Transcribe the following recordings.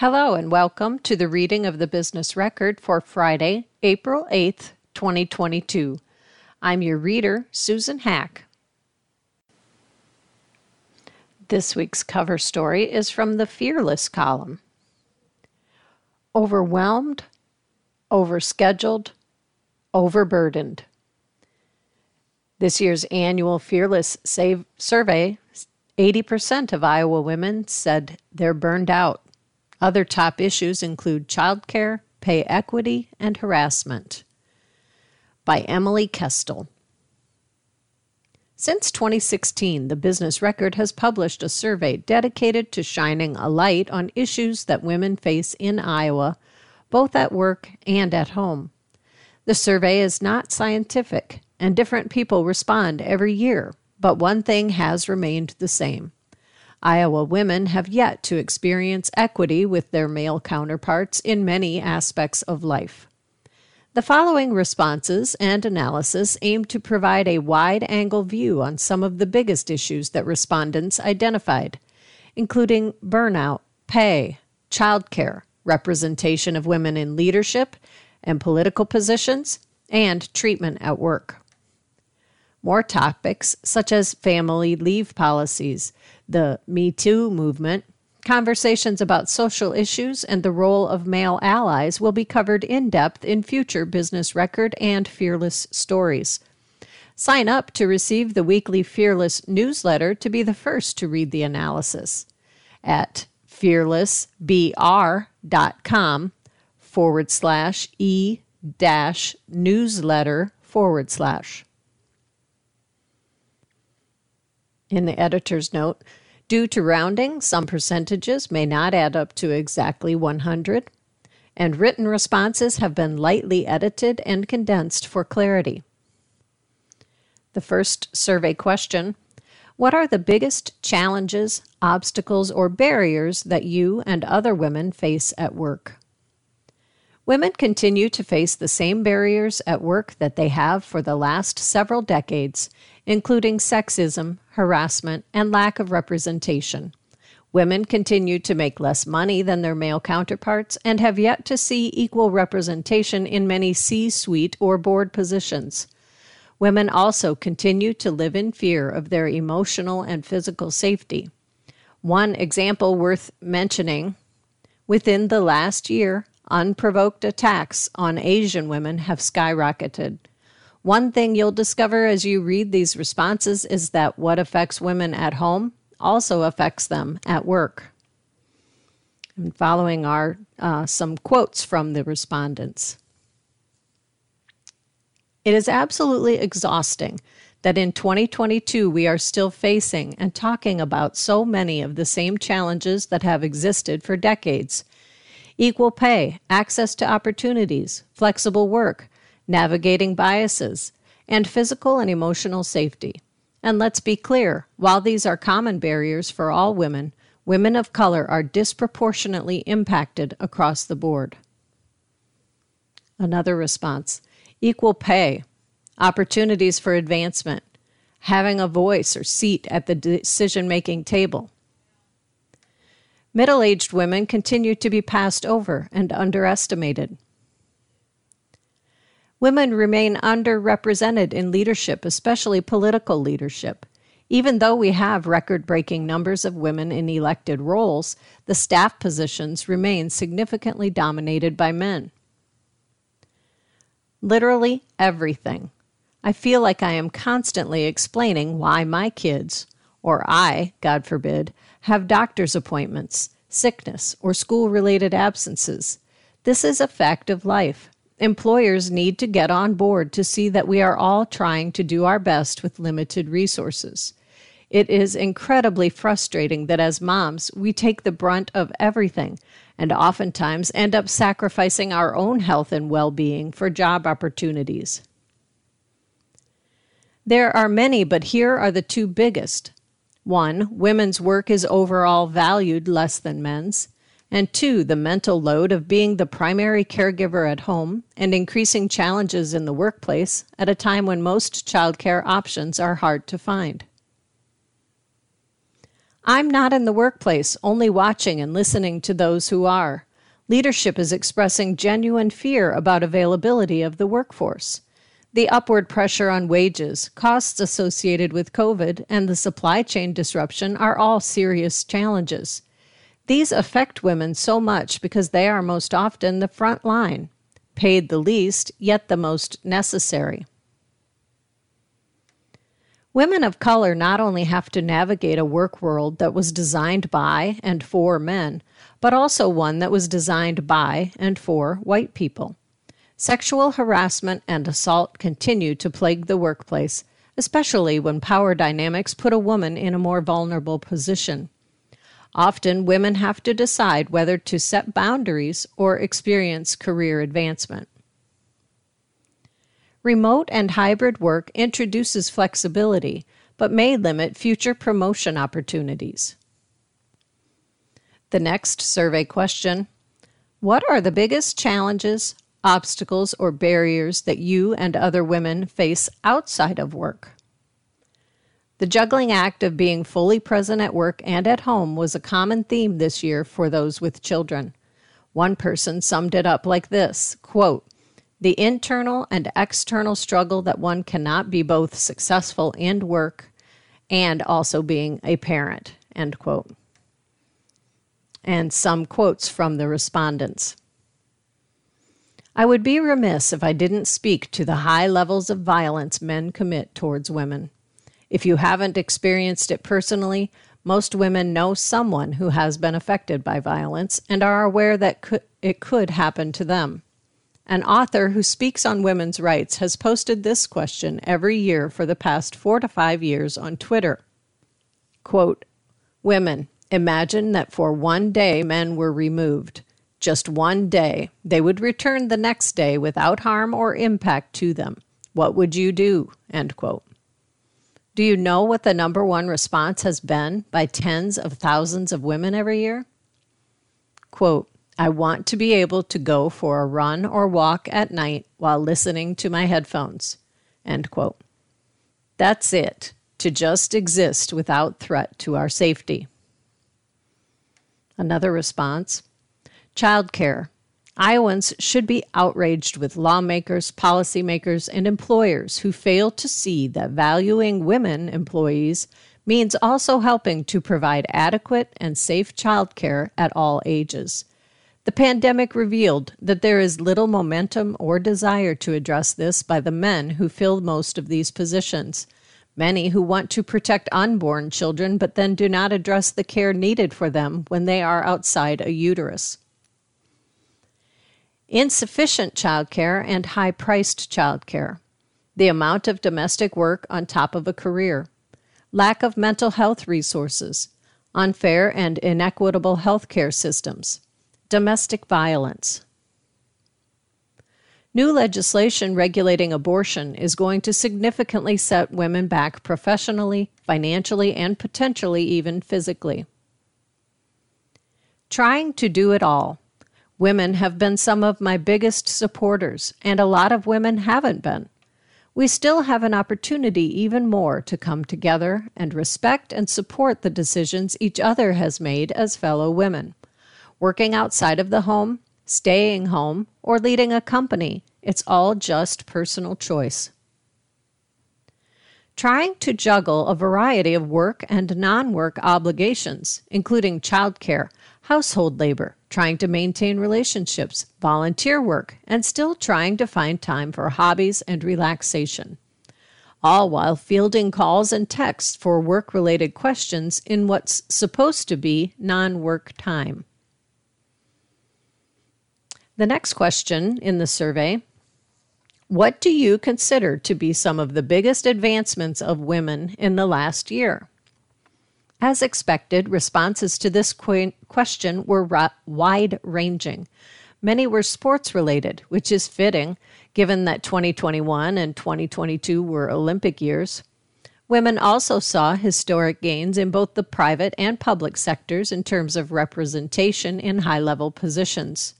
Hello, and welcome to the reading of the business record for Friday, April 8th, 2022. I'm your reader, Susan Hack. This week's cover story is from the Fearless column. Overwhelmed, overscheduled, overburdened. This year's annual Fearless Save survey, 80% of Iowa women said they're burned out. Other top issues include childcare, pay equity, and harassment. By Emily Kestel. Since 2016, the Business Record has published a survey dedicated to shining a light on issues that women face in Iowa, both at work and at home. The survey is not scientific, and different people respond every year, but one thing has remained the same Iowa women have yet to experience equity with their male counterparts in many aspects of life. The following responses and analysis aim to provide a wide angle view on some of the biggest issues that respondents identified, including burnout, pay, childcare, representation of women in leadership and political positions, and treatment at work. More topics, such as family leave policies, the Me Too movement, conversations about social issues, and the role of male allies, will be covered in depth in future Business Record and Fearless stories. Sign up to receive the weekly Fearless newsletter to be the first to read the analysis at fearlessbr.com forward slash e dash newsletter forward slash. In the editor's note, due to rounding, some percentages may not add up to exactly 100, and written responses have been lightly edited and condensed for clarity. The first survey question What are the biggest challenges, obstacles, or barriers that you and other women face at work? Women continue to face the same barriers at work that they have for the last several decades, including sexism, harassment, and lack of representation. Women continue to make less money than their male counterparts and have yet to see equal representation in many C suite or board positions. Women also continue to live in fear of their emotional and physical safety. One example worth mentioning within the last year, unprovoked attacks on Asian women have skyrocketed. One thing you'll discover as you read these responses is that what affects women at home also affects them at work. And following are uh, some quotes from the respondents. It is absolutely exhausting that in 2022 we are still facing and talking about so many of the same challenges that have existed for decades equal pay, access to opportunities, flexible work, navigating biases, and physical and emotional safety. And let's be clear while these are common barriers for all women, women of color are disproportionately impacted across the board. Another response equal pay, opportunities for advancement, having a voice or seat at the decision making table, Middle aged women continue to be passed over and underestimated. Women remain underrepresented in leadership, especially political leadership. Even though we have record breaking numbers of women in elected roles, the staff positions remain significantly dominated by men. Literally everything. I feel like I am constantly explaining why my kids, or I, God forbid, have doctor's appointments, sickness, or school related absences. This is a fact of life. Employers need to get on board to see that we are all trying to do our best with limited resources. It is incredibly frustrating that as moms, we take the brunt of everything and oftentimes end up sacrificing our own health and well being for job opportunities. There are many, but here are the two biggest. One, women's work is overall valued less than men's. And two, the mental load of being the primary caregiver at home and increasing challenges in the workplace at a time when most childcare options are hard to find. I'm not in the workplace, only watching and listening to those who are. Leadership is expressing genuine fear about availability of the workforce. The upward pressure on wages, costs associated with COVID, and the supply chain disruption are all serious challenges. These affect women so much because they are most often the front line, paid the least, yet the most necessary. Women of color not only have to navigate a work world that was designed by and for men, but also one that was designed by and for white people. Sexual harassment and assault continue to plague the workplace, especially when power dynamics put a woman in a more vulnerable position. Often, women have to decide whether to set boundaries or experience career advancement. Remote and hybrid work introduces flexibility, but may limit future promotion opportunities. The next survey question What are the biggest challenges, obstacles, or barriers that you and other women face outside of work? The juggling act of being fully present at work and at home was a common theme this year for those with children. One person summed it up like this quote, The internal and external struggle that one cannot be both successful in work and also being a parent. End quote. And some quotes from the respondents. I would be remiss if I didn't speak to the high levels of violence men commit towards women. If you haven't experienced it personally, most women know someone who has been affected by violence and are aware that it could happen to them. An author who speaks on women's rights has posted this question every year for the past four to five years on Twitter. Quote, Women, imagine that for one day men were removed. Just one day. They would return the next day without harm or impact to them. What would you do? End quote. Do you know what the number one response has been by tens of thousands of women every year? Quote, I want to be able to go for a run or walk at night while listening to my headphones. End quote. That's it, to just exist without threat to our safety. Another response Childcare. Iowans should be outraged with lawmakers, policymakers, and employers who fail to see that valuing women employees means also helping to provide adequate and safe childcare at all ages. The pandemic revealed that there is little momentum or desire to address this by the men who fill most of these positions. Many who want to protect unborn children but then do not address the care needed for them when they are outside a uterus insufficient childcare, and high priced childcare, the amount of domestic work on top of a career, lack of mental health resources, unfair and inequitable health care systems, domestic violence. New legislation regulating abortion is going to significantly set women back professionally, financially, and potentially even physically. Trying to do it all Women have been some of my biggest supporters, and a lot of women haven't been. We still have an opportunity even more to come together and respect and support the decisions each other has made as fellow women. Working outside of the home, staying home, or leading a company, it's all just personal choice. Trying to juggle a variety of work and non work obligations, including childcare, household labor, trying to maintain relationships, volunteer work, and still trying to find time for hobbies and relaxation. All while fielding calls and texts for work related questions in what's supposed to be non work time. The next question in the survey What do you consider to be some of the biggest advancements of women in the last year? As expected, responses to this question were ra- wide ranging. Many were sports related, which is fitting given that 2021 and 2022 were Olympic years. Women also saw historic gains in both the private and public sectors in terms of representation in high level positions.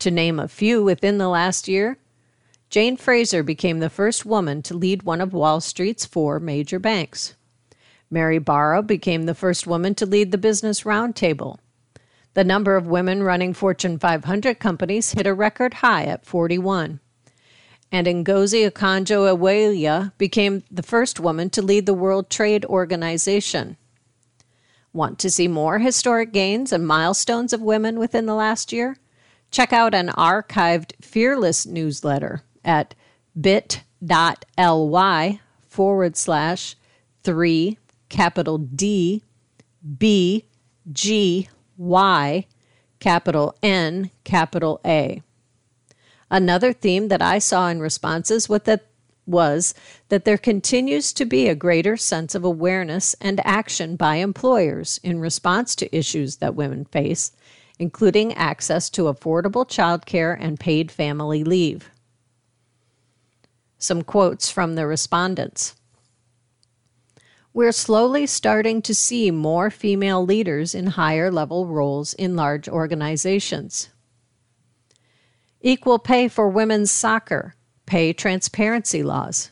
To name a few within the last year, Jane Fraser became the first woman to lead one of Wall Street's four major banks. Mary Barra became the first woman to lead the Business Roundtable. The number of women running Fortune 500 companies hit a record high at 41. And Ngozi Okonjo-Iweala became the first woman to lead the World Trade Organization. Want to see more historic gains and milestones of women within the last year? Check out an archived Fearless newsletter at bit.ly forward slash three capital D B G Y capital N capital A. Another theme that I saw in responses was that was that there continues to be a greater sense of awareness and action by employers in response to issues that women face, including access to affordable childcare and paid family leave. Some quotes from the respondents. We're slowly starting to see more female leaders in higher level roles in large organizations. Equal pay for women's soccer, pay transparency laws.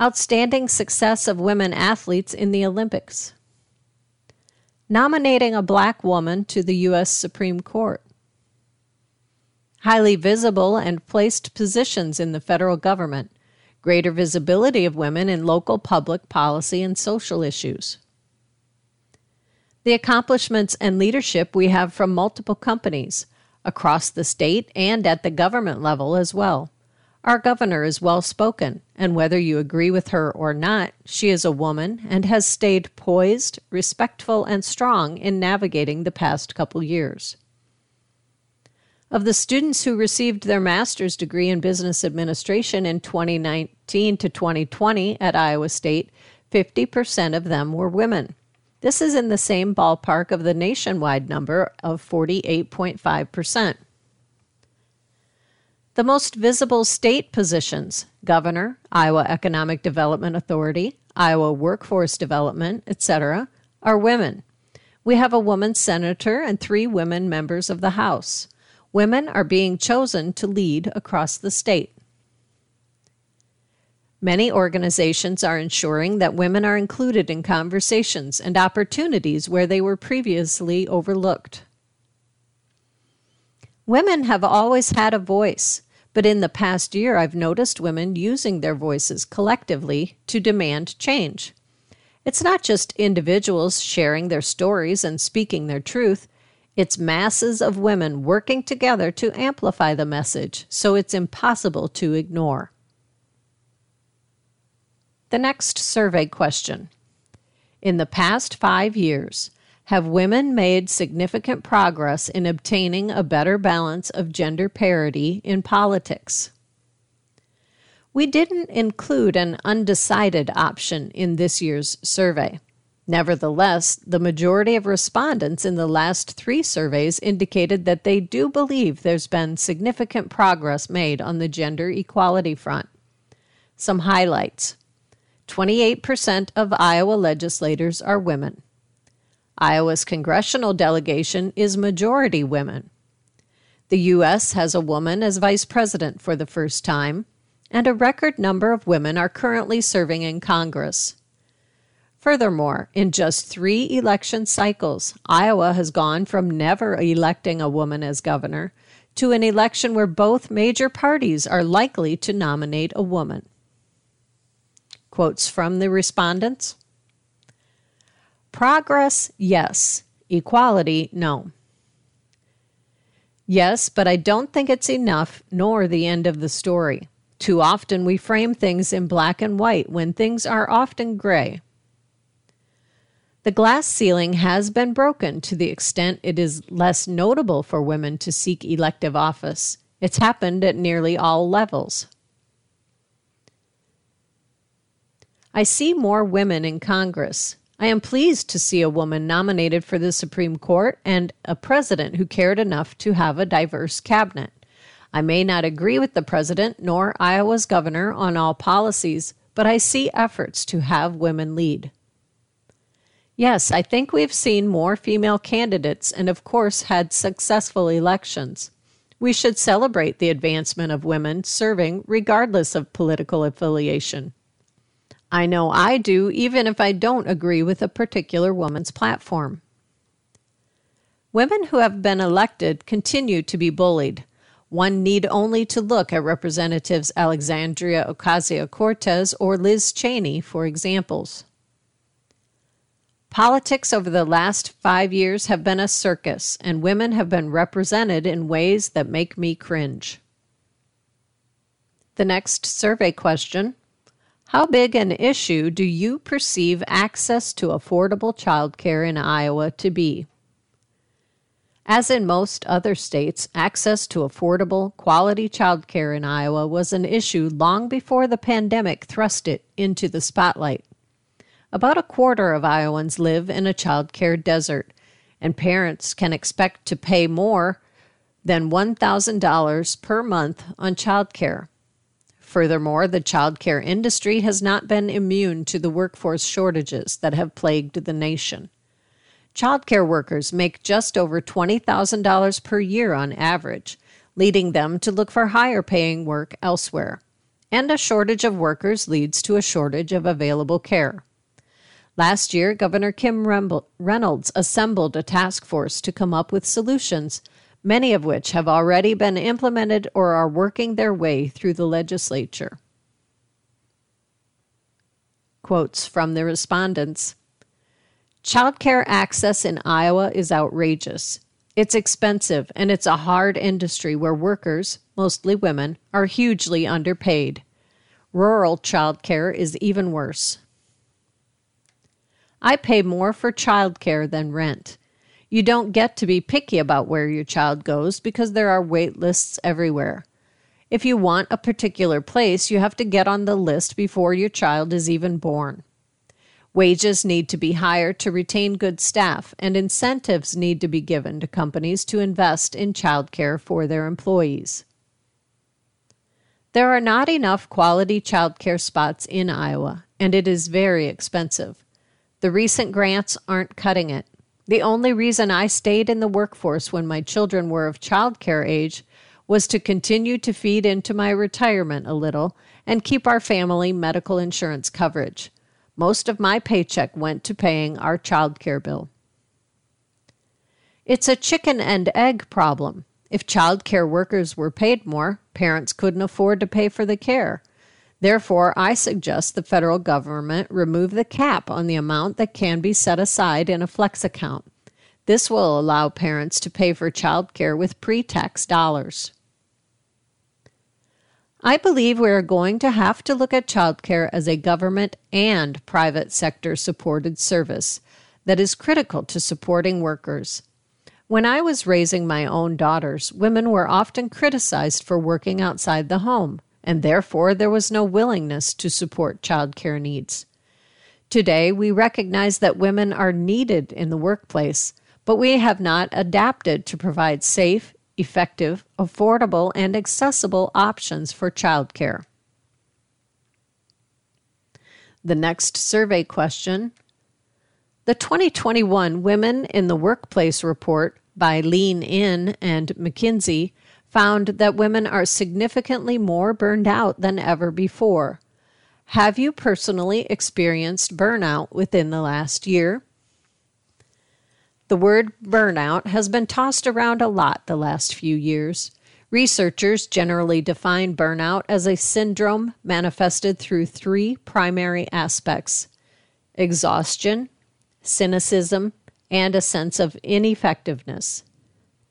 Outstanding success of women athletes in the Olympics. Nominating a black woman to the U.S. Supreme Court. Highly visible and placed positions in the federal government. Greater visibility of women in local public policy and social issues the accomplishments and leadership we have from multiple companies, across the state and at the government level as well. Our governor is well spoken, and whether you agree with her or not, she is a woman and has stayed poised, respectful, and strong in navigating the past couple years. Of the students who received their master's degree in business administration in 2019 to 2020 at Iowa State, 50% of them were women. This is in the same ballpark of the nationwide number of 48.5%. The most visible state positions governor, Iowa Economic Development Authority, Iowa Workforce Development, etc., are women. We have a woman senator and three women members of the House. Women are being chosen to lead across the state. Many organizations are ensuring that women are included in conversations and opportunities where they were previously overlooked. Women have always had a voice, but in the past year I've noticed women using their voices collectively to demand change. It's not just individuals sharing their stories and speaking their truth. It's masses of women working together to amplify the message, so it's impossible to ignore. The next survey question In the past five years, have women made significant progress in obtaining a better balance of gender parity in politics? We didn't include an undecided option in this year's survey. Nevertheless, the majority of respondents in the last three surveys indicated that they do believe there's been significant progress made on the gender equality front. Some highlights 28% of Iowa legislators are women. Iowa's congressional delegation is majority women. The U.S. has a woman as vice president for the first time, and a record number of women are currently serving in Congress. Furthermore, in just three election cycles, Iowa has gone from never electing a woman as governor to an election where both major parties are likely to nominate a woman. Quotes from the respondents Progress, yes. Equality, no. Yes, but I don't think it's enough, nor the end of the story. Too often we frame things in black and white when things are often gray. The glass ceiling has been broken to the extent it is less notable for women to seek elective office. It's happened at nearly all levels. I see more women in Congress. I am pleased to see a woman nominated for the Supreme Court and a president who cared enough to have a diverse cabinet. I may not agree with the president nor Iowa's governor on all policies, but I see efforts to have women lead. Yes, I think we've seen more female candidates and, of course, had successful elections. We should celebrate the advancement of women serving regardless of political affiliation. I know I do, even if I don't agree with a particular woman's platform. Women who have been elected continue to be bullied. One need only to look at Representatives Alexandria Ocasio Cortez or Liz Cheney for examples. Politics over the last five years have been a circus, and women have been represented in ways that make me cringe. The next survey question How big an issue do you perceive access to affordable childcare in Iowa to be? As in most other states, access to affordable, quality childcare in Iowa was an issue long before the pandemic thrust it into the spotlight. About a quarter of Iowans live in a childcare desert, and parents can expect to pay more than $1,000 per month on childcare. Furthermore, the childcare industry has not been immune to the workforce shortages that have plagued the nation. Childcare workers make just over $20,000 per year on average, leading them to look for higher paying work elsewhere. And a shortage of workers leads to a shortage of available care. Last year, Governor Kim Reynolds assembled a task force to come up with solutions, many of which have already been implemented or are working their way through the legislature. Quotes from the respondents Childcare access in Iowa is outrageous. It's expensive and it's a hard industry where workers, mostly women, are hugely underpaid. Rural childcare is even worse. I pay more for childcare than rent. You don't get to be picky about where your child goes because there are wait lists everywhere. If you want a particular place, you have to get on the list before your child is even born. Wages need to be higher to retain good staff, and incentives need to be given to companies to invest in childcare for their employees. There are not enough quality childcare spots in Iowa, and it is very expensive. The recent grants aren't cutting it. The only reason I stayed in the workforce when my children were of childcare age was to continue to feed into my retirement a little and keep our family medical insurance coverage. Most of my paycheck went to paying our childcare bill. It's a chicken and egg problem. If childcare workers were paid more, parents couldn't afford to pay for the care. Therefore, I suggest the federal government remove the cap on the amount that can be set aside in a flex account. This will allow parents to pay for child care with pre tax dollars. I believe we are going to have to look at childcare as a government and private sector supported service that is critical to supporting workers. When I was raising my own daughters, women were often criticized for working outside the home and therefore there was no willingness to support childcare needs. Today, we recognize that women are needed in the workplace, but we have not adapted to provide safe, effective, affordable, and accessible options for childcare. The next survey question The 2021 Women in the Workplace report by Lean In and McKinsey found that women are significantly more burned out than ever before. Have you personally experienced burnout within the last year? The word burnout has been tossed around a lot the last few years. Researchers generally define burnout as a syndrome manifested through three primary aspects exhaustion, cynicism, and a sense of ineffectiveness.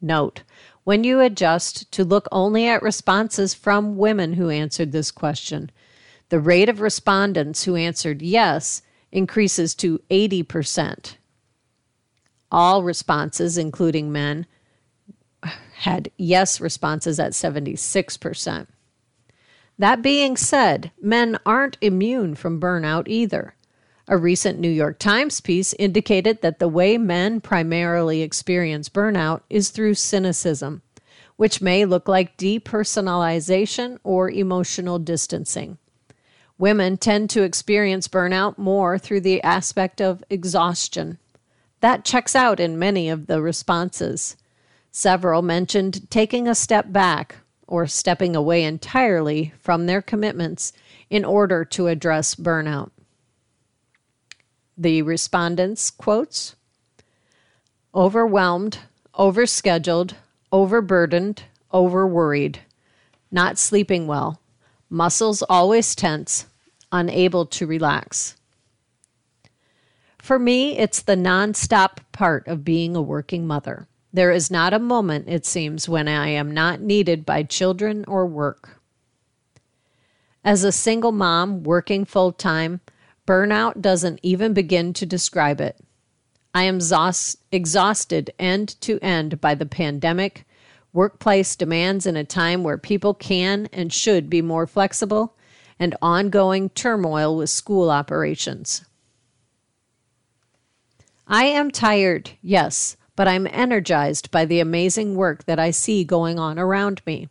Note when you adjust to look only at responses from women who answered this question. The rate of respondents who answered yes increases to 80%. All responses, including men, had yes responses at 76%. That being said, men aren't immune from burnout either. A recent New York Times piece indicated that the way men primarily experience burnout is through cynicism, which may look like depersonalization or emotional distancing. Women tend to experience burnout more through the aspect of exhaustion. That checks out in many of the responses. Several mentioned taking a step back or stepping away entirely from their commitments in order to address burnout. The respondents quotes overwhelmed, overscheduled, overburdened, overworried, not sleeping well, muscles always tense, unable to relax. For me, it's the nonstop part of being a working mother. There is not a moment, it seems, when I am not needed by children or work. As a single mom working full time, burnout doesn't even begin to describe it. I am exhausted end to end by the pandemic, workplace demands in a time where people can and should be more flexible, and ongoing turmoil with school operations. I am tired, yes, but I'm energized by the amazing work that I see going on around me.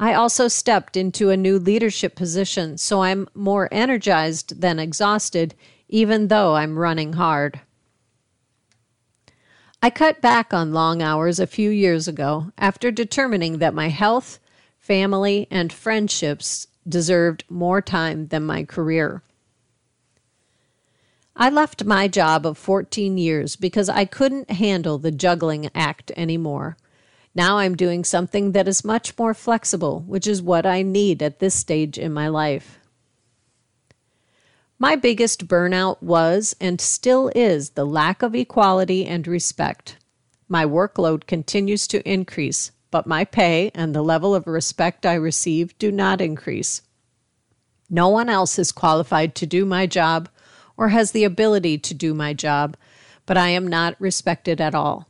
I also stepped into a new leadership position, so I'm more energized than exhausted, even though I'm running hard. I cut back on long hours a few years ago after determining that my health, family, and friendships deserved more time than my career. I left my job of 14 years because I couldn't handle the juggling act anymore. Now I'm doing something that is much more flexible, which is what I need at this stage in my life. My biggest burnout was and still is the lack of equality and respect. My workload continues to increase, but my pay and the level of respect I receive do not increase. No one else is qualified to do my job or has the ability to do my job, but I am not respected at all.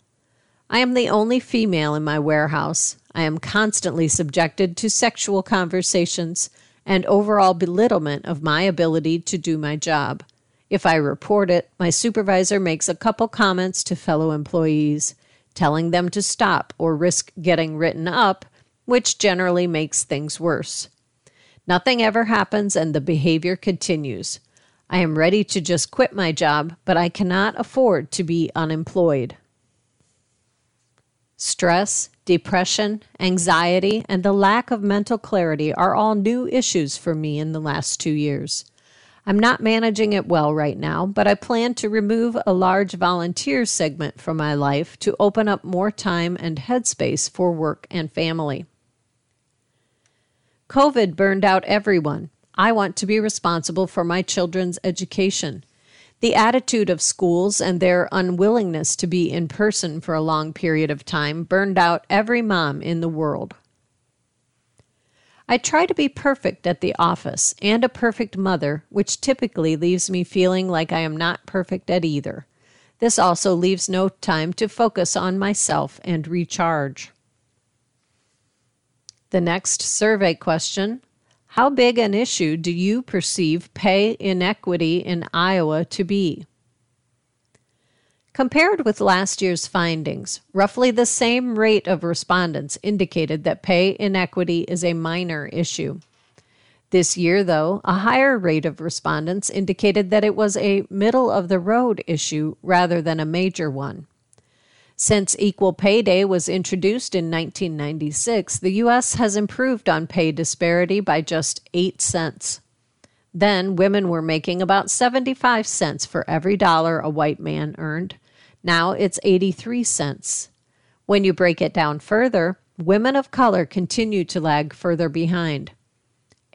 I am the only female in my warehouse. I am constantly subjected to sexual conversations and overall belittlement of my ability to do my job. If I report it, my supervisor makes a couple comments to fellow employees, telling them to stop or risk getting written up, which generally makes things worse. Nothing ever happens and the behavior continues. I am ready to just quit my job, but I cannot afford to be unemployed. Stress, depression, anxiety, and the lack of mental clarity are all new issues for me in the last two years. I'm not managing it well right now, but I plan to remove a large volunteer segment from my life to open up more time and headspace for work and family. COVID burned out everyone, I want to be responsible for my children's education. The attitude of schools and their unwillingness to be in person for a long period of time burned out every mom in the world. I try to be perfect at the office and a perfect mother, which typically leaves me feeling like I am not perfect at either. This also leaves no time to focus on myself and recharge. The next survey question how big an issue do you perceive pay inequity in Iowa to be? Compared with last year's findings, roughly the same rate of respondents indicated that pay inequity is a minor issue. This year, though, a higher rate of respondents indicated that it was a middle of the road issue rather than a major one. Since Equal Pay Day was introduced in 1996, the U.S. has improved on pay disparity by just 8 cents. Then, women were making about 75 cents for every dollar a white man earned. Now it's 83 cents. When you break it down further, women of color continue to lag further behind.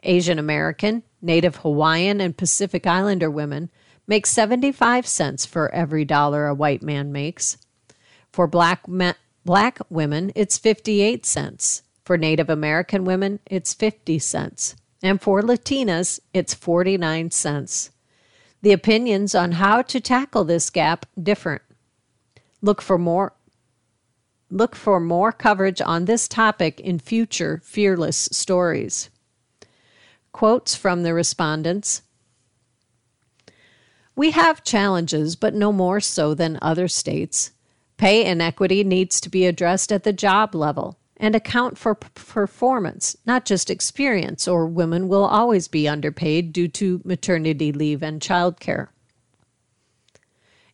Asian American, Native Hawaiian, and Pacific Islander women make 75 cents for every dollar a white man makes. For black, black women, it's 58 cents. For Native American women, it's 50 cents. And for Latinas, it's 49 cents. The opinions on how to tackle this gap different. Look for more look for more coverage on this topic in future fearless stories. Quotes from the respondents We have challenges, but no more so than other states. Pay inequity needs to be addressed at the job level and account for p- performance, not just experience, or women will always be underpaid due to maternity leave and childcare.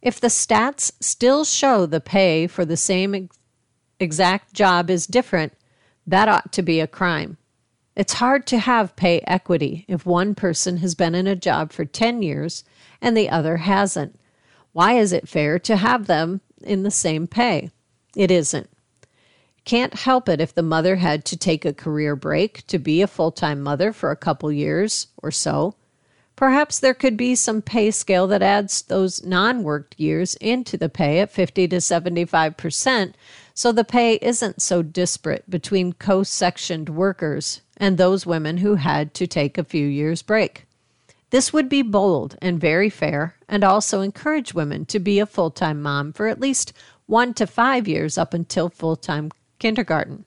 If the stats still show the pay for the same ex- exact job is different, that ought to be a crime. It's hard to have pay equity if one person has been in a job for 10 years and the other hasn't. Why is it fair to have them in the same pay? It isn't. Can't help it if the mother had to take a career break to be a full time mother for a couple years or so. Perhaps there could be some pay scale that adds those non worked years into the pay at 50 to 75%, so the pay isn't so disparate between co sectioned workers and those women who had to take a few years' break. This would be bold and very fair, and also encourage women to be a full time mom for at least one to five years up until full time kindergarten.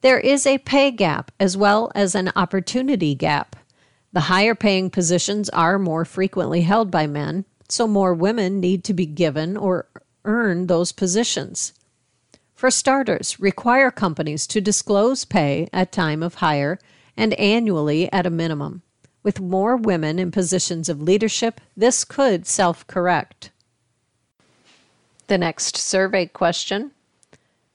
There is a pay gap as well as an opportunity gap. The higher paying positions are more frequently held by men, so more women need to be given or earn those positions. For starters, require companies to disclose pay at time of hire and annually at a minimum. With more women in positions of leadership, this could self correct. The next survey question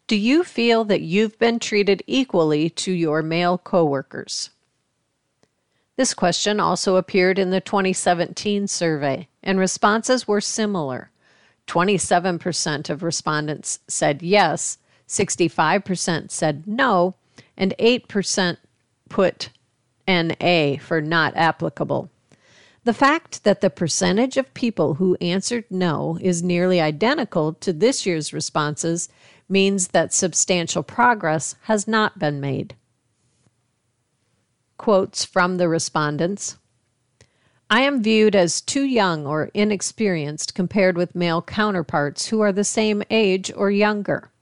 Do you feel that you've been treated equally to your male coworkers? This question also appeared in the 2017 survey, and responses were similar. 27% of respondents said yes, 65% said no, and 8% put NA for not applicable. The fact that the percentage of people who answered no is nearly identical to this year's responses means that substantial progress has not been made quotes from the respondents. I am viewed as too young or inexperienced compared with male counterparts who are the same age or younger.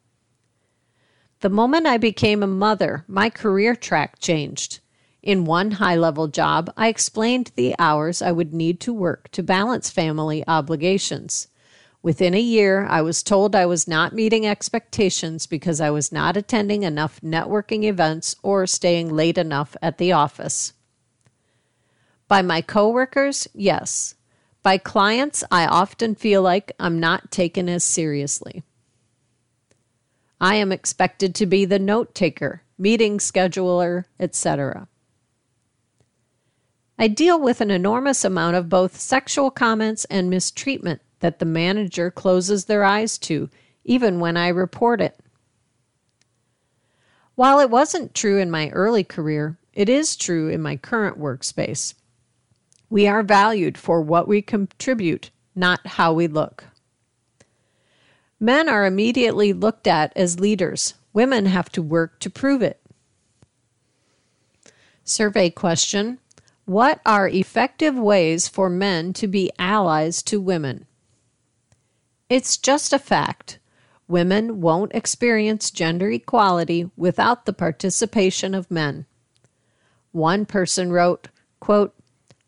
The moment I became a mother, my career track changed. In one high level job, I explained the hours I would need to work to balance family obligations. Within a year, I was told I was not meeting expectations because I was not attending enough networking events or staying late enough at the office. By my coworkers, yes. By clients, I often feel like I'm not taken as seriously. I am expected to be the note taker, meeting scheduler, etc. I deal with an enormous amount of both sexual comments and mistreatment that the manager closes their eyes to, even when I report it. While it wasn't true in my early career, it is true in my current workspace. We are valued for what we contribute, not how we look. Men are immediately looked at as leaders. Women have to work to prove it. Survey question What are effective ways for men to be allies to women? It's just a fact. Women won't experience gender equality without the participation of men. One person wrote, quote,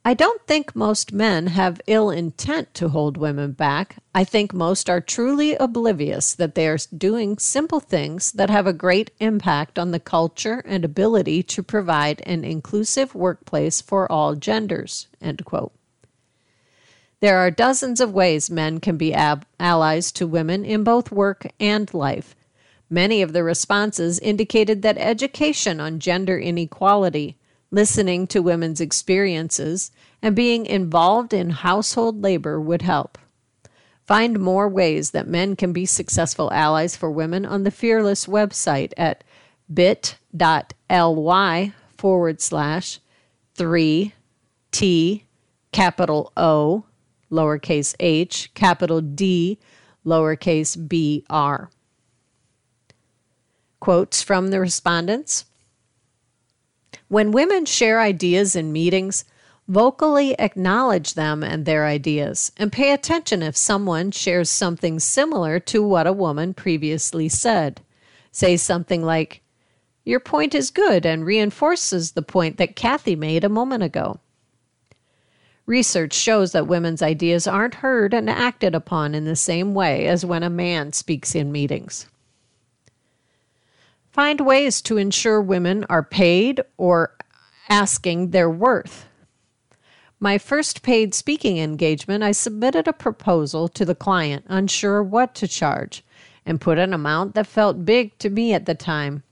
I don't think most men have ill intent to hold women back. I think most are truly oblivious that they are doing simple things that have a great impact on the culture and ability to provide an inclusive workplace for all genders. End quote. There are dozens of ways men can be ab- allies to women in both work and life. Many of the responses indicated that education on gender inequality, listening to women's experiences, and being involved in household labor would help. Find more ways that men can be successful allies for women on the Fearless website at bit.ly forward slash 3T capital O lowercase h, capital D, lowercase b r. Quotes from the respondents When women share ideas in meetings, vocally acknowledge them and their ideas, and pay attention if someone shares something similar to what a woman previously said. Say something like, Your point is good and reinforces the point that Kathy made a moment ago. Research shows that women's ideas aren't heard and acted upon in the same way as when a man speaks in meetings. Find ways to ensure women are paid or asking their worth. My first paid speaking engagement, I submitted a proposal to the client, unsure what to charge, and put an amount that felt big to me at the time.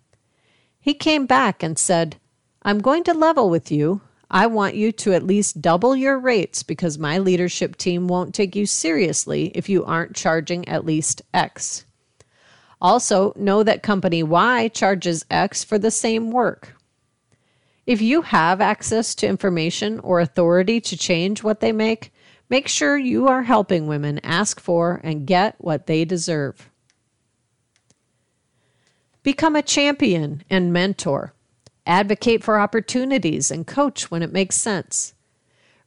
He came back and said, I'm going to level with you. I want you to at least double your rates because my leadership team won't take you seriously if you aren't charging at least X. Also, know that company Y charges X for the same work. If you have access to information or authority to change what they make, make sure you are helping women ask for and get what they deserve. Become a champion and mentor. Advocate for opportunities and coach when it makes sense.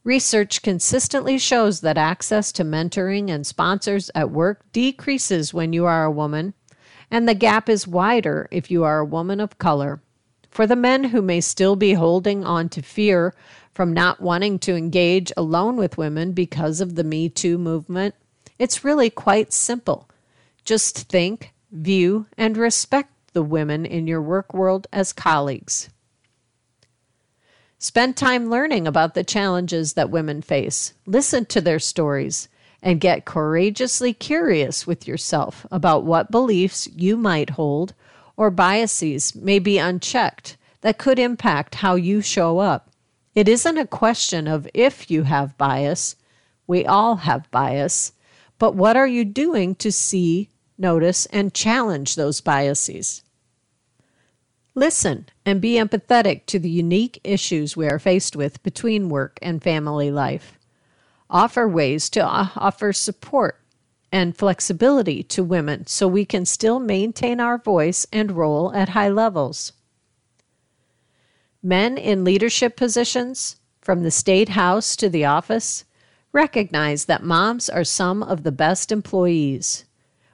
Research consistently shows that access to mentoring and sponsors at work decreases when you are a woman, and the gap is wider if you are a woman of color. For the men who may still be holding on to fear from not wanting to engage alone with women because of the Me Too movement, it's really quite simple. Just think, view, and respect the women in your work world as colleagues. Spend time learning about the challenges that women face. Listen to their stories and get courageously curious with yourself about what beliefs you might hold or biases may be unchecked that could impact how you show up. It isn't a question of if you have bias, we all have bias, but what are you doing to see, notice, and challenge those biases? Listen and be empathetic to the unique issues we are faced with between work and family life. Offer ways to uh, offer support and flexibility to women so we can still maintain our voice and role at high levels. Men in leadership positions, from the state house to the office, recognize that moms are some of the best employees.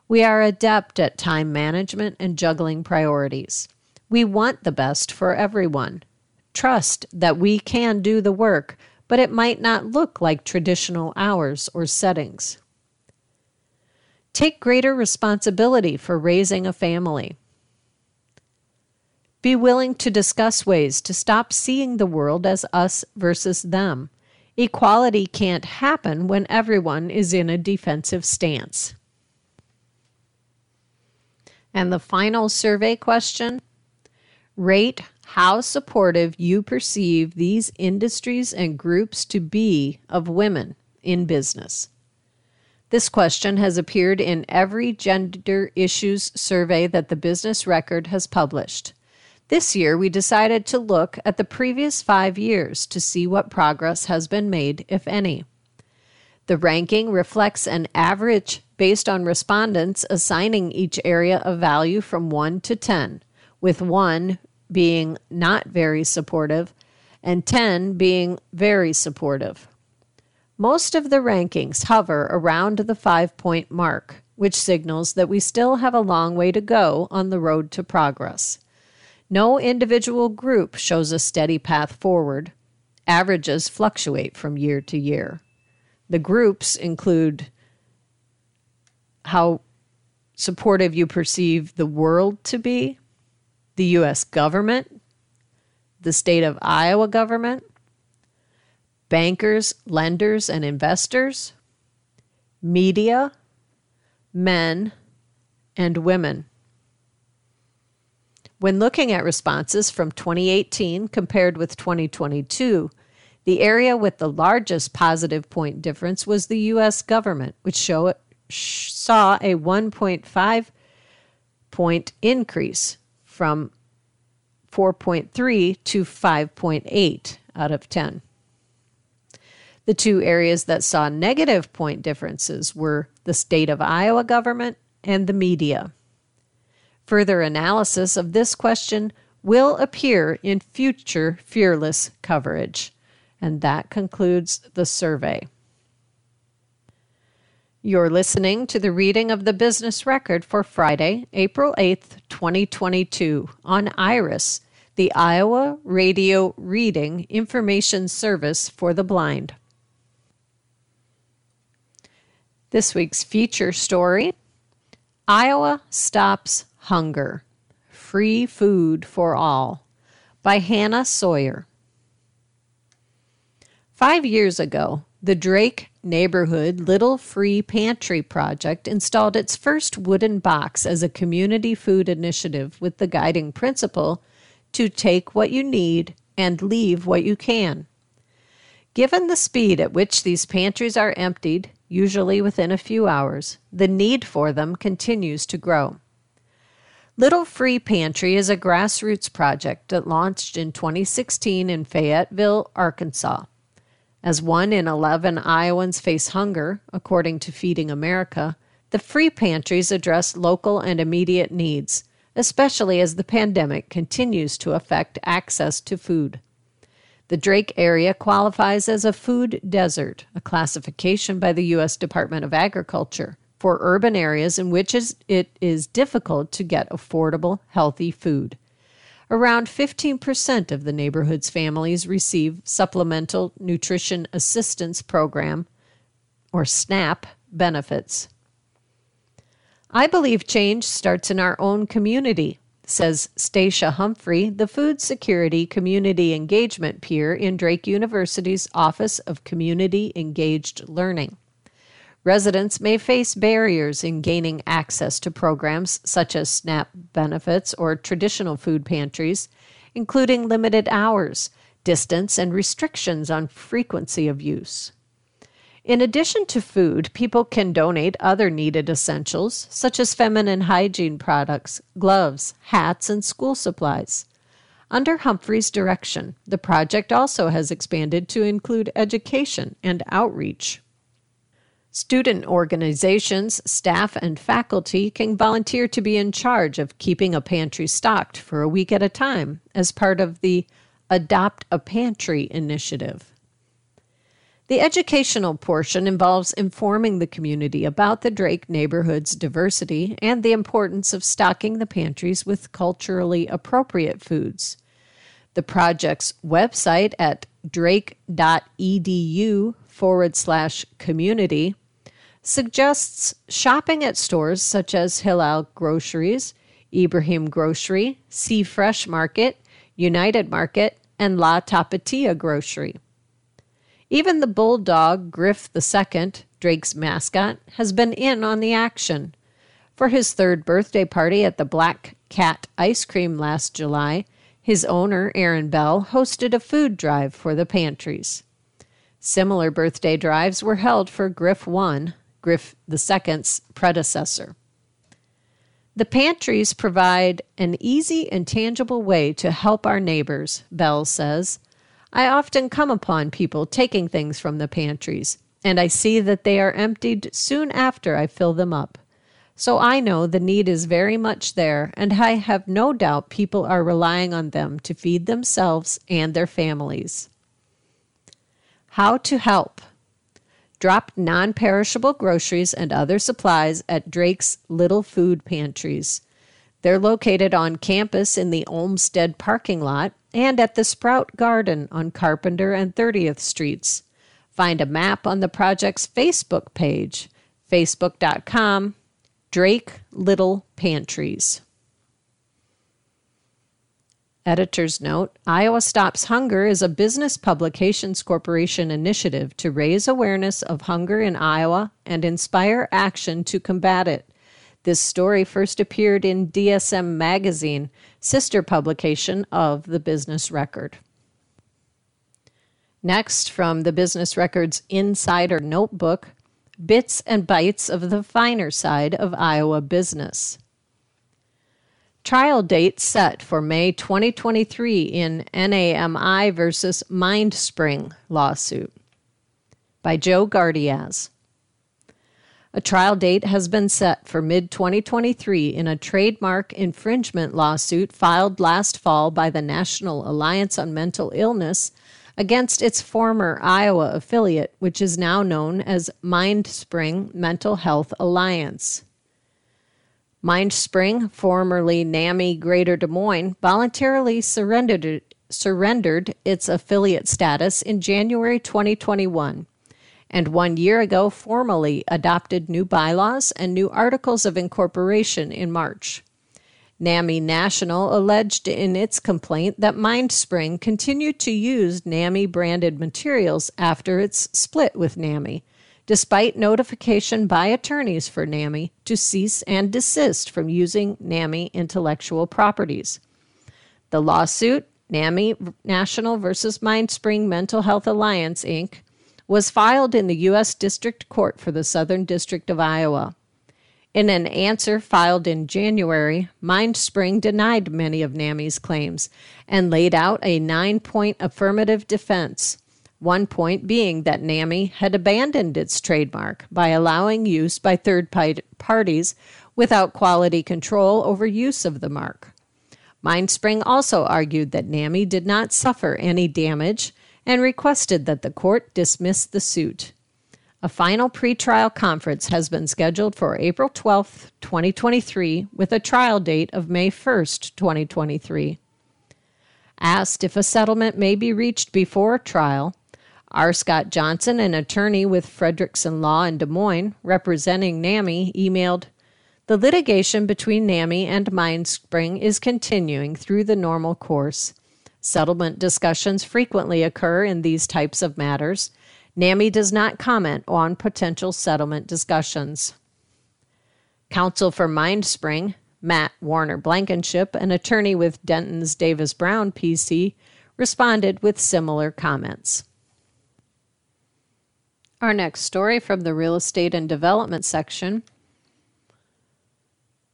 We are adept at time management and juggling priorities. We want the best for everyone. Trust that we can do the work, but it might not look like traditional hours or settings. Take greater responsibility for raising a family. Be willing to discuss ways to stop seeing the world as us versus them. Equality can't happen when everyone is in a defensive stance. And the final survey question rate how supportive you perceive these industries and groups to be of women in business. This question has appeared in every gender issues survey that the Business Record has published. This year, we decided to look at the previous five years to see what progress has been made, if any. The ranking reflects an average based on respondents assigning each area a value from 1 to 10, with 1 being not very supportive and 10 being very supportive. Most of the rankings hover around the five point mark, which signals that we still have a long way to go on the road to progress. No individual group shows a steady path forward. Averages fluctuate from year to year. The groups include how supportive you perceive the world to be, the U.S. government, the state of Iowa government, bankers, lenders, and investors, media, men, and women. When looking at responses from 2018 compared with 2022, the area with the largest positive point difference was the U.S. government, which show, saw a 1.5 point increase from 4.3 to 5.8 out of 10. The two areas that saw negative point differences were the state of Iowa government and the media. Further analysis of this question will appear in future Fearless coverage. And that concludes the survey. You're listening to the reading of the business record for Friday, April 8th, 2022, on IRIS, the Iowa Radio Reading Information Service for the Blind. This week's feature story Iowa Stops Hunger Free Food for All by Hannah Sawyer. Five years ago, the Drake Neighborhood Little Free Pantry Project installed its first wooden box as a community food initiative with the guiding principle to take what you need and leave what you can. Given the speed at which these pantries are emptied, usually within a few hours, the need for them continues to grow. Little Free Pantry is a grassroots project that launched in 2016 in Fayetteville, Arkansas. As one in 11 Iowans face hunger, according to Feeding America, the free pantries address local and immediate needs, especially as the pandemic continues to affect access to food. The Drake area qualifies as a food desert, a classification by the U.S. Department of Agriculture for urban areas in which it is difficult to get affordable, healthy food. Around 15% of the neighborhood's families receive Supplemental Nutrition Assistance Program, or SNAP, benefits. I believe change starts in our own community, says Stacia Humphrey, the Food Security Community Engagement Peer in Drake University's Office of Community Engaged Learning. Residents may face barriers in gaining access to programs such as SNAP benefits or traditional food pantries, including limited hours, distance, and restrictions on frequency of use. In addition to food, people can donate other needed essentials, such as feminine hygiene products, gloves, hats, and school supplies. Under Humphrey's direction, the project also has expanded to include education and outreach. Student organizations, staff, and faculty can volunteer to be in charge of keeping a pantry stocked for a week at a time as part of the Adopt a Pantry initiative. The educational portion involves informing the community about the Drake neighborhood's diversity and the importance of stocking the pantries with culturally appropriate foods. The project's website at drake.edu forward slash community suggests shopping at stores such as Hillel Groceries, Ibrahim Grocery, Sea Fresh Market, United Market, and La Tapatia Grocery. Even the bulldog Griff II, Drake's mascot, has been in on the action. For his third birthday party at the Black Cat Ice Cream last July, his owner, Aaron Bell, hosted a food drive for the pantries. Similar birthday drives were held for Griff 1, Griff II's predecessor. The pantries provide an easy and tangible way to help our neighbors, Bell says. I often come upon people taking things from the pantries, and I see that they are emptied soon after I fill them up. So I know the need is very much there, and I have no doubt people are relying on them to feed themselves and their families. How to help. Drop non perishable groceries and other supplies at Drake's Little Food Pantries. They're located on campus in the Olmsted parking lot and at the Sprout Garden on Carpenter and 30th Streets. Find a map on the project's Facebook page, facebook.com, Drake Little Pantries. Editor's note Iowa Stops Hunger is a business publications corporation initiative to raise awareness of hunger in Iowa and inspire action to combat it. This story first appeared in DSM Magazine, sister publication of the Business Record. Next, from the Business Record's Insider Notebook Bits and Bites of the Finer Side of Iowa Business. Trial date set for May 2023 in NAMI versus MindSpring lawsuit by Joe Gardyasz. A trial date has been set for mid 2023 in a trademark infringement lawsuit filed last fall by the National Alliance on Mental Illness against its former Iowa affiliate, which is now known as MindSpring Mental Health Alliance. MindSpring, formerly NAMI Greater Des Moines, voluntarily surrendered, surrendered its affiliate status in January 2021 and one year ago formally adopted new bylaws and new articles of incorporation in March. NAMI National alleged in its complaint that MindSpring continued to use NAMI branded materials after its split with NAMI despite notification by attorneys for NAMI to cease and desist from using NAMI intellectual properties. The lawsuit, NAMI National versus Mindspring Mental Health Alliance, Inc., was filed in the U.S. District Court for the Southern District of Iowa. In an answer filed in January, MindSpring denied many of NAMI's claims and laid out a nine point affirmative defense. One point being that NAMI had abandoned its trademark by allowing use by third parties without quality control over use of the mark. Mindspring also argued that NAMI did not suffer any damage and requested that the court dismiss the suit. A final pretrial conference has been scheduled for April 12, 2023, with a trial date of May 1, 2023. Asked if a settlement may be reached before trial, R. Scott Johnson, an attorney with Frederickson Law in Des Moines, representing NAMI, emailed The litigation between NAMI and Mindspring is continuing through the normal course. Settlement discussions frequently occur in these types of matters NAMI does not comment on potential settlement discussions. Counsel for Mindspring, Matt Warner Blankenship, an attorney with Dentons Davis Brown PC, responded with similar comments. Our next story from the real estate and development section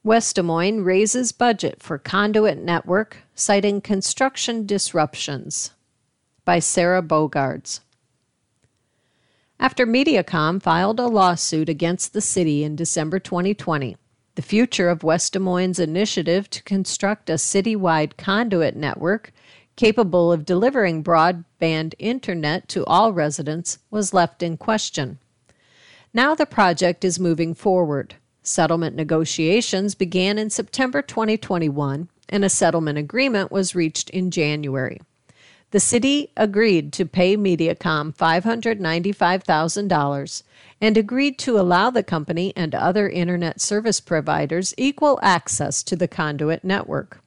West Des Moines raises budget for conduit network, citing construction disruptions. By Sarah Bogaards. After Mediacom filed a lawsuit against the city in December 2020, the future of West Des Moines' initiative to construct a citywide conduit network capable of delivering broadband internet to all residents was left in question. Now the project is moving forward. Settlement negotiations began in September 2021, and a settlement agreement was reached in January. The city agreed to pay Mediacom $595,000 and agreed to allow the company and other internet service providers equal access to the conduit network.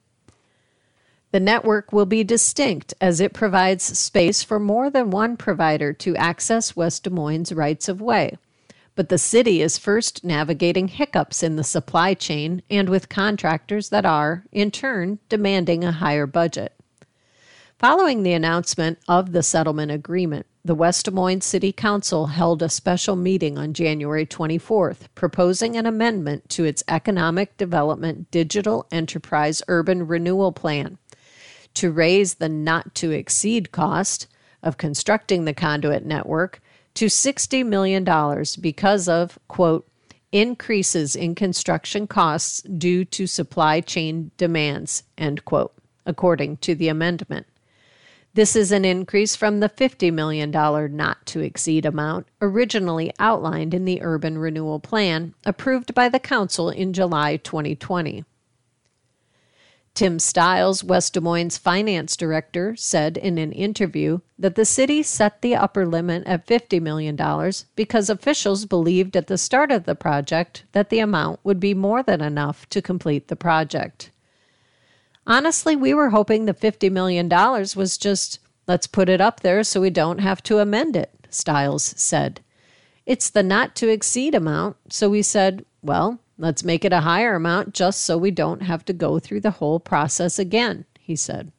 The network will be distinct as it provides space for more than one provider to access West Des Moines' rights of way. But the city is first navigating hiccups in the supply chain and with contractors that are, in turn, demanding a higher budget. Following the announcement of the settlement agreement, the West Des Moines City Council held a special meeting on January 24th, proposing an amendment to its Economic Development Digital Enterprise Urban Renewal Plan to raise the not to exceed cost of constructing the conduit network to $60 million because of, quote, increases in construction costs due to supply chain demands, end quote, according to the amendment. This is an increase from the $50 million not to exceed amount originally outlined in the Urban Renewal Plan approved by the Council in July 2020. Tim Stiles, West Des Moines finance director, said in an interview that the city set the upper limit at $50 million because officials believed at the start of the project that the amount would be more than enough to complete the project. Honestly, we were hoping the $50 million was just, let's put it up there so we don't have to amend it, Stiles said. It's the not to exceed amount, so we said, well, let's make it a higher amount just so we don't have to go through the whole process again, he said.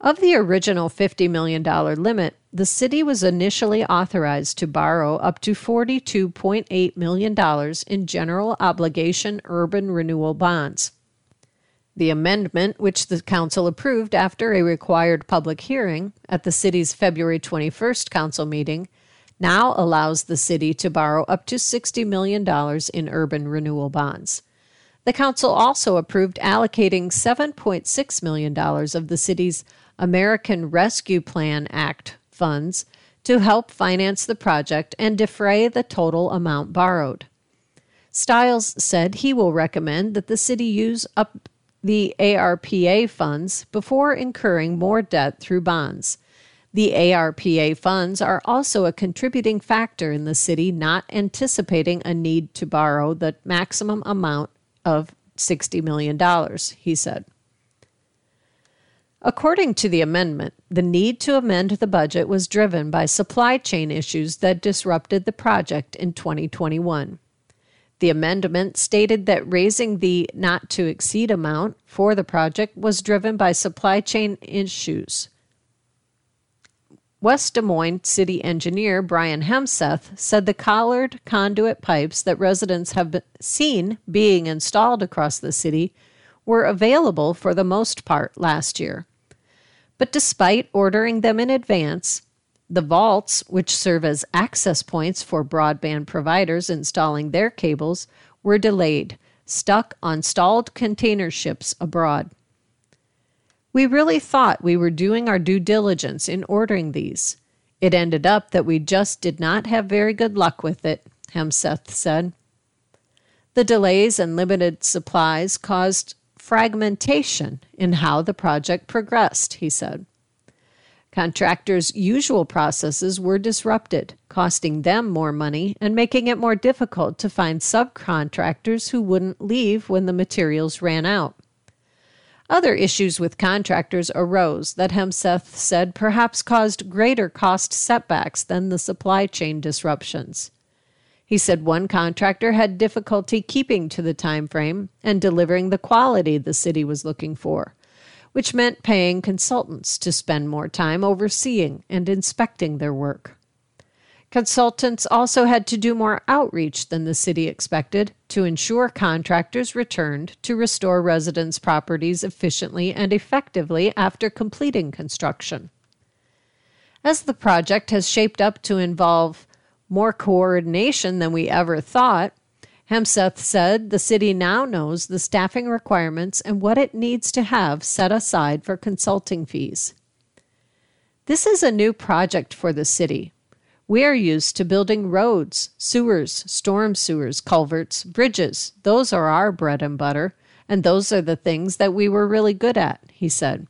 Of the original $50 million limit, the city was initially authorized to borrow up to $42.8 million in general obligation urban renewal bonds. The amendment, which the council approved after a required public hearing at the city's February 21st council meeting, now allows the city to borrow up to $60 million in urban renewal bonds. The council also approved allocating $7.6 million of the city's American Rescue Plan Act funds to help finance the project and defray the total amount borrowed. Stiles said he will recommend that the city use up the ARPA funds before incurring more debt through bonds. The ARPA funds are also a contributing factor in the city not anticipating a need to borrow the maximum amount of $60 million, he said. According to the amendment, the need to amend the budget was driven by supply chain issues that disrupted the project in 2021. The amendment stated that raising the not to exceed amount for the project was driven by supply chain issues. West Des Moines city engineer Brian Hemesath said the collared conduit pipes that residents have seen being installed across the city were available for the most part last year. But despite ordering them in advance, the vaults, which serve as access points for broadband providers installing their cables, were delayed, stuck on stalled container ships abroad. We really thought we were doing our due diligence in ordering these. It ended up that we just did not have very good luck with it, Hemesath said. The delays and limited supplies caused fragmentation in how the project progressed, he said. Contractors' usual processes were disrupted, costing them more money and making it more difficult to find subcontractors who wouldn't leave when the materials ran out. Other issues with contractors arose that Hemesath said perhaps caused greater cost setbacks than the supply chain disruptions. He said one contractor had difficulty keeping to the time frame and delivering the quality the city was looking for, which meant paying consultants to spend more time overseeing and inspecting their work. Consultants also had to do more outreach than the city expected to ensure contractors returned to restore residents' properties efficiently and effectively after completing construction. As the project has shaped up to involve more coordination than we ever thought, Hemesath said the city now knows the staffing requirements and what it needs to have set aside for consulting fees. This is a new project for the city. We are used to building roads, sewers, storm sewers, culverts, bridges. Those are our bread and butter, and those are the things that we were really good at, he said.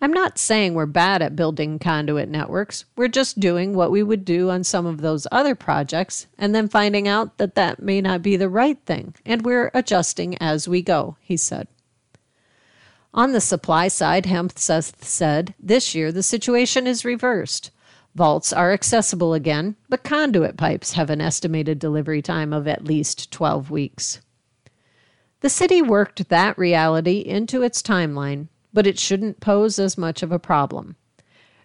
I'm not saying we're bad at building conduit networks. We're just doing what we would do on some of those other projects and then finding out that that may not be the right thing, and we're adjusting as we go, he said. On the supply side, Hemesath said, this year the situation is reversed. Vaults are accessible again, but conduit pipes have an estimated delivery time of at least 12 weeks. The city worked that reality into its timeline but it shouldn't pose as much of a problem.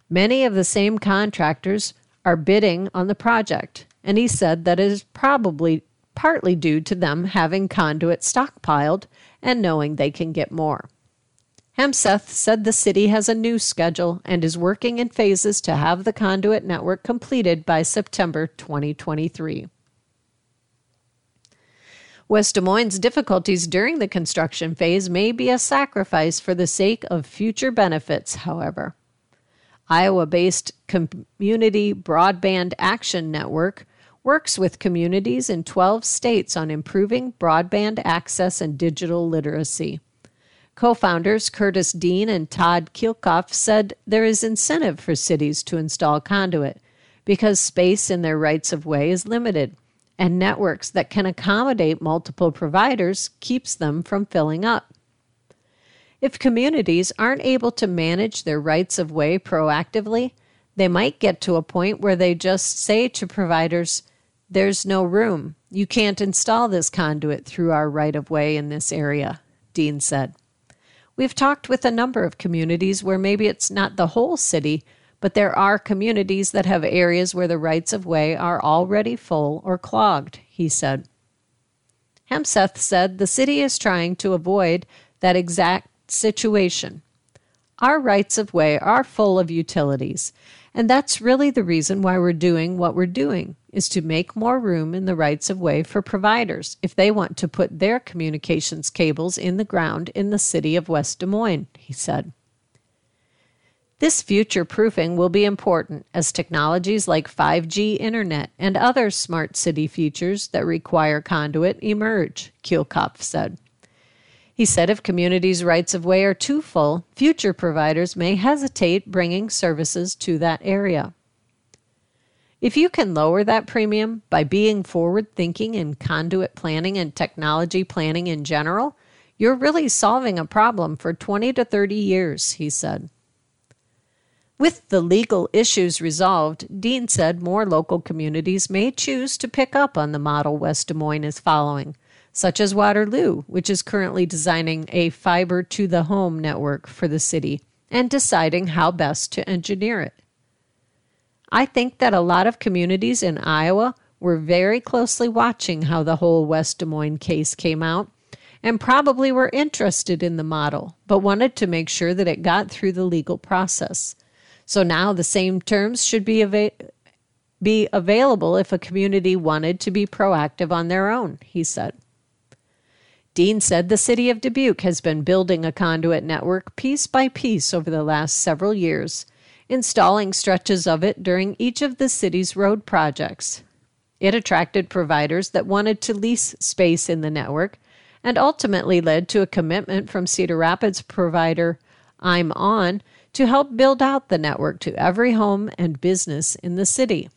Many of the same contractors are bidding on the project, and he said that is probably partly due to them having conduit stockpiled and knowing they can get more. Hemesath said the city has a new schedule and is working in phases to have the conduit network completed by September 2023. West Des Moines' difficulties during the construction phase may be a sacrifice for the sake of future benefits, however. Iowa based Community Broadband Action Network works with communities in 12 states on improving broadband access and digital literacy. Co founders Curtis Dean and Todd Kielkopf said there is incentive for cities to install conduit because space in their rights of way is limited and networks that can accommodate multiple providers keeps them from filling up. If communities aren't able to manage their rights of way proactively, they might get to a point where they just say to providers, There's no room. You can't install this conduit through our right of way in this area, Dean said. We've talked with a number of communities where maybe it's not the whole city, but there are communities that have areas where the rights of way are already full or clogged, he said. Hemesath said the city is trying to avoid that exact situation. Our rights of way are full of utilities, and that's really the reason why we're doing what we're doing is to make more room in the rights of way for providers if they want to put their communications cables in the ground in the city of West Des Moines, he said. This future proofing will be important as technologies like 5G internet and other smart city features that require conduit emerge, Kielkopf said. He said if communities' rights of way are too full, future providers may hesitate bringing services to that area. If you can lower that premium by being forward thinking in conduit planning and technology planning in general, you're really solving a problem for 20 to 30 years, he said. With the legal issues resolved, Dean said more local communities may choose to pick up on the model West Des Moines is following, such as Waterloo, which is currently designing a fiber to the home network for the city and deciding how best to engineer it. I think that a lot of communities in Iowa were very closely watching how the whole West Des Moines case came out and probably were interested in the model, but wanted to make sure that it got through the legal process. So now the same terms should be, be available if a community wanted to be proactive on their own, he said. Dean said the city of Dubuque has been building a conduit network piece by piece over the last several years, installing stretches of it during each of the city's road projects. It attracted providers that wanted to lease space in the network and ultimately led to a commitment from Cedar Rapids provider ImOn to help build out the network to every home and business in the city.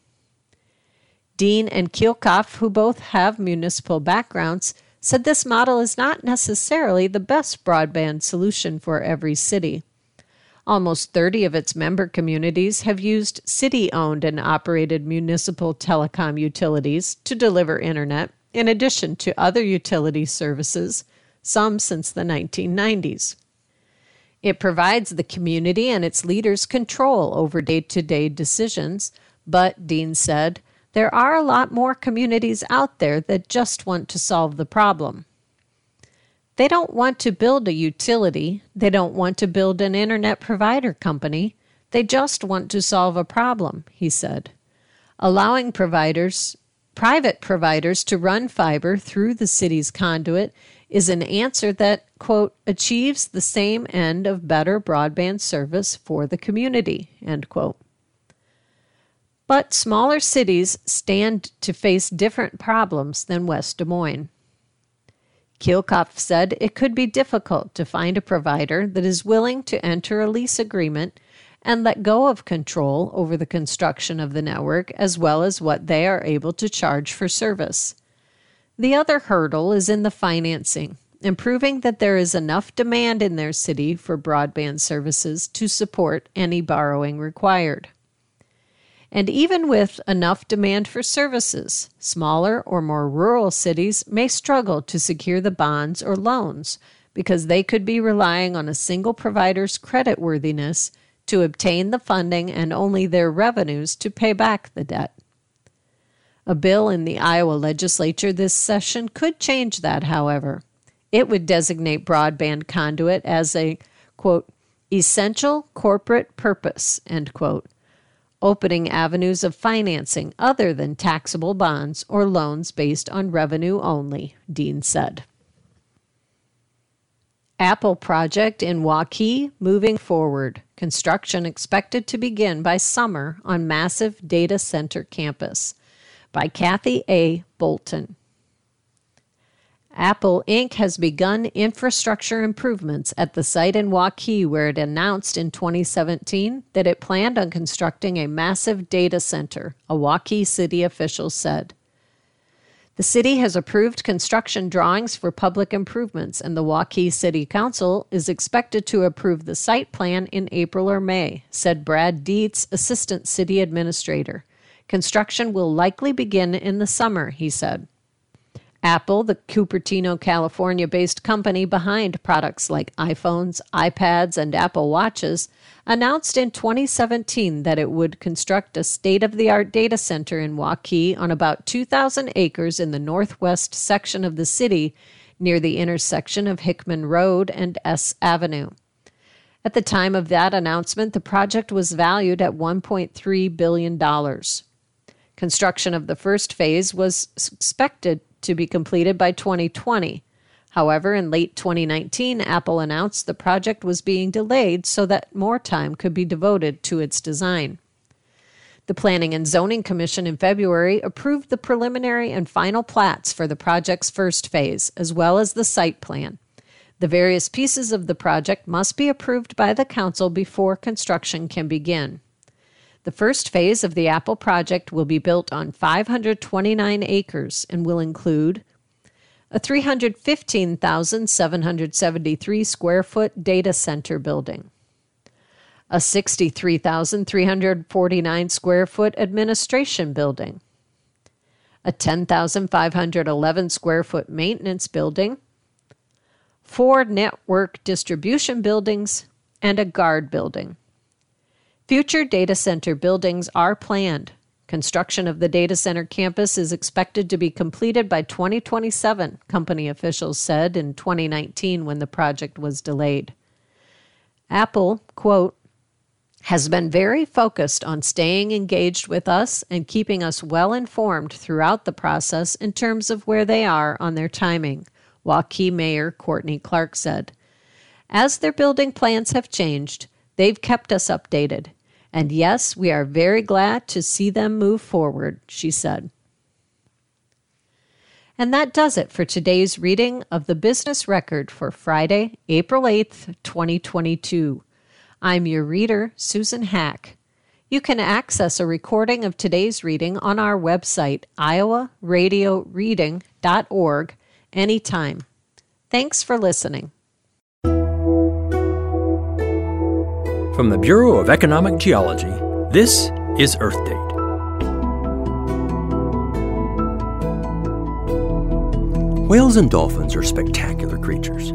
Dean and Kielkopf, who both have municipal backgrounds, said this model is not necessarily the best broadband solution for every city. Almost 30 of its member communities have used city owned and operated municipal telecom utilities to deliver internet, in addition to other utility services, some since the 1990s. It provides the community and its leaders control over day to day decisions, but, Dean said, there are a lot more communities out there that just want to solve the problem. They don't want to build a utility, they don't want to build an internet provider company. They just want to solve a problem, he said. Allowing providers, private providers, to run fiber through the city's conduit is an answer that, quote, achieves the same end of better broadband service for the community, end quote. But smaller cities stand to face different problems than West Des Moines. Kielkopf said it could be difficult to find a provider that is willing to enter a lease agreement and let go of control over the construction of the network as well as what they are able to charge for service. The other hurdle is in the financing, improving that there is enough demand in their city for broadband services to support any borrowing required. And even with enough demand for services, smaller or more rural cities may struggle to secure the bonds or loans because they could be relying on a single provider's creditworthiness to obtain the funding and only their revenues to pay back the debt. A bill in the Iowa legislature this session could change that, however. It would designate broadband conduit as a, quote, essential corporate purpose, end quote, opening avenues of financing other than taxable bonds or loans based on revenue only, Dean said. Apple project in Waukee moving forward. Construction expected to begin by summer on massive data center campus. By Kathy A. Bolten. Apple Inc. has begun infrastructure improvements at the site in Waukee, where it announced in 2017 that it planned on constructing a massive data center, a Waukee city official said. The city has approved construction drawings for public improvements, and the Waukee City Council is expected to approve the site plan in April or May, said Brad Deets, Assistant City Administrator. Construction will likely begin in the summer, he said. Apple, the Cupertino, California based company behind products like iPhones, iPads, and Apple Watches, announced in 2017 that it would construct a state of the art data center in Waukee on about 2,000 acres in the northwest section of the city near the intersection of Hickman Road and S Avenue. At the time of that announcement, the project was valued at $1.3 billion. Construction of the first phase was expected to be completed by 2020. However, in late 2019, Apple announced the project was being delayed so that more time could be devoted to its design. The Planning and Zoning Commission in February approved the preliminary and final plats for the project's first phase, as well as the site plan. The various pieces of the project must be approved by the Council before construction can begin. The first phase of the Apple project will be built on 529 acres and will include a 315,773 square foot data center building, a 63,349 square foot administration building, a 10,511 square foot maintenance building, four network distribution buildings, and a guard building. Future data center buildings are planned. Construction of the data center campus is expected to be completed by 2027, company officials said in 2019 when the project was delayed. Apple, quote, has been very focused on staying engaged with us and keeping us well informed throughout the process in terms of where they are on their timing, Waukee Mayor Courtney Clarke said. As their building plans have changed, they've kept us updated. And yes, we are very glad to see them move forward, she said. And that does it for today's reading of the Business Record for Friday, April 8th, 2022. I'm your reader, Susan Hack. You can access a recording of today's reading on our website, iowaradioreading.org, anytime. Thanks for listening. From the Bureau of Economic Geology, this is Earth Date. Whales and dolphins are spectacular creatures.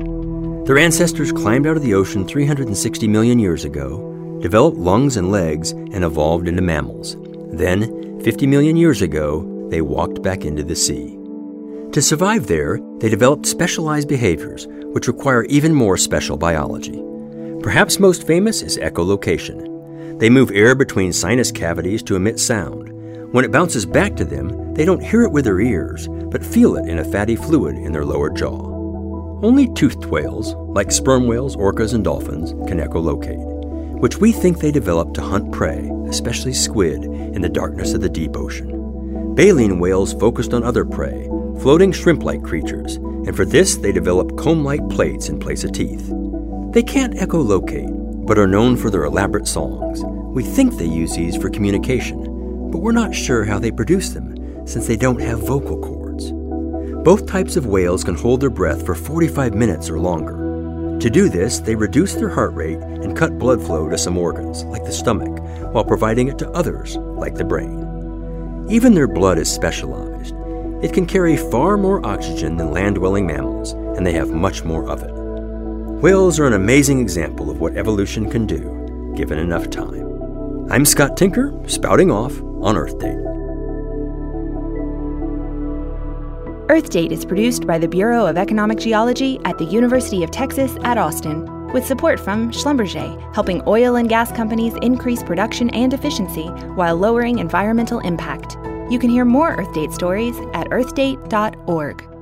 Their ancestors climbed out of the ocean 360 million years ago, developed lungs and legs, and evolved into mammals. Then, 50 million years ago, they walked back into the sea. To survive there, they developed specialized behaviors, which require even more special biology. Perhaps most famous is echolocation. They move air between sinus cavities to emit sound. When it bounces back to them, they don't hear it with their ears, but feel it in a fatty fluid in their lower jaw. Only toothed whales, like sperm whales, orcas, and dolphins, can echolocate, which we think they developed to hunt prey, especially squid, in the darkness of the deep ocean. Baleen whales focused on other prey, floating shrimp like creatures, and for this they develop comb like plates in place of teeth. They can't echolocate, but are known for their elaborate songs. We think they use these for communication, but we're not sure how they produce them since they don't have vocal cords. Both types of whales can hold their breath for 45 minutes or longer. To do this, they reduce their heart rate and cut blood flow to some organs, like the stomach, while providing it to others, like the brain. Even their blood is specialized. It can carry far more oxygen than land dwelling mammals, and they have much more of it. Whales are an amazing example of what evolution can do, given enough time. I'm Scott Tinker, spouting off on Earth Date. Earth Date is produced by the Bureau of Economic Geology at the University of Texas at Austin, with support from Schlumberger, helping oil and gas companies increase production and efficiency while lowering environmental impact. You can hear more Earth Date stories at earthdate.org.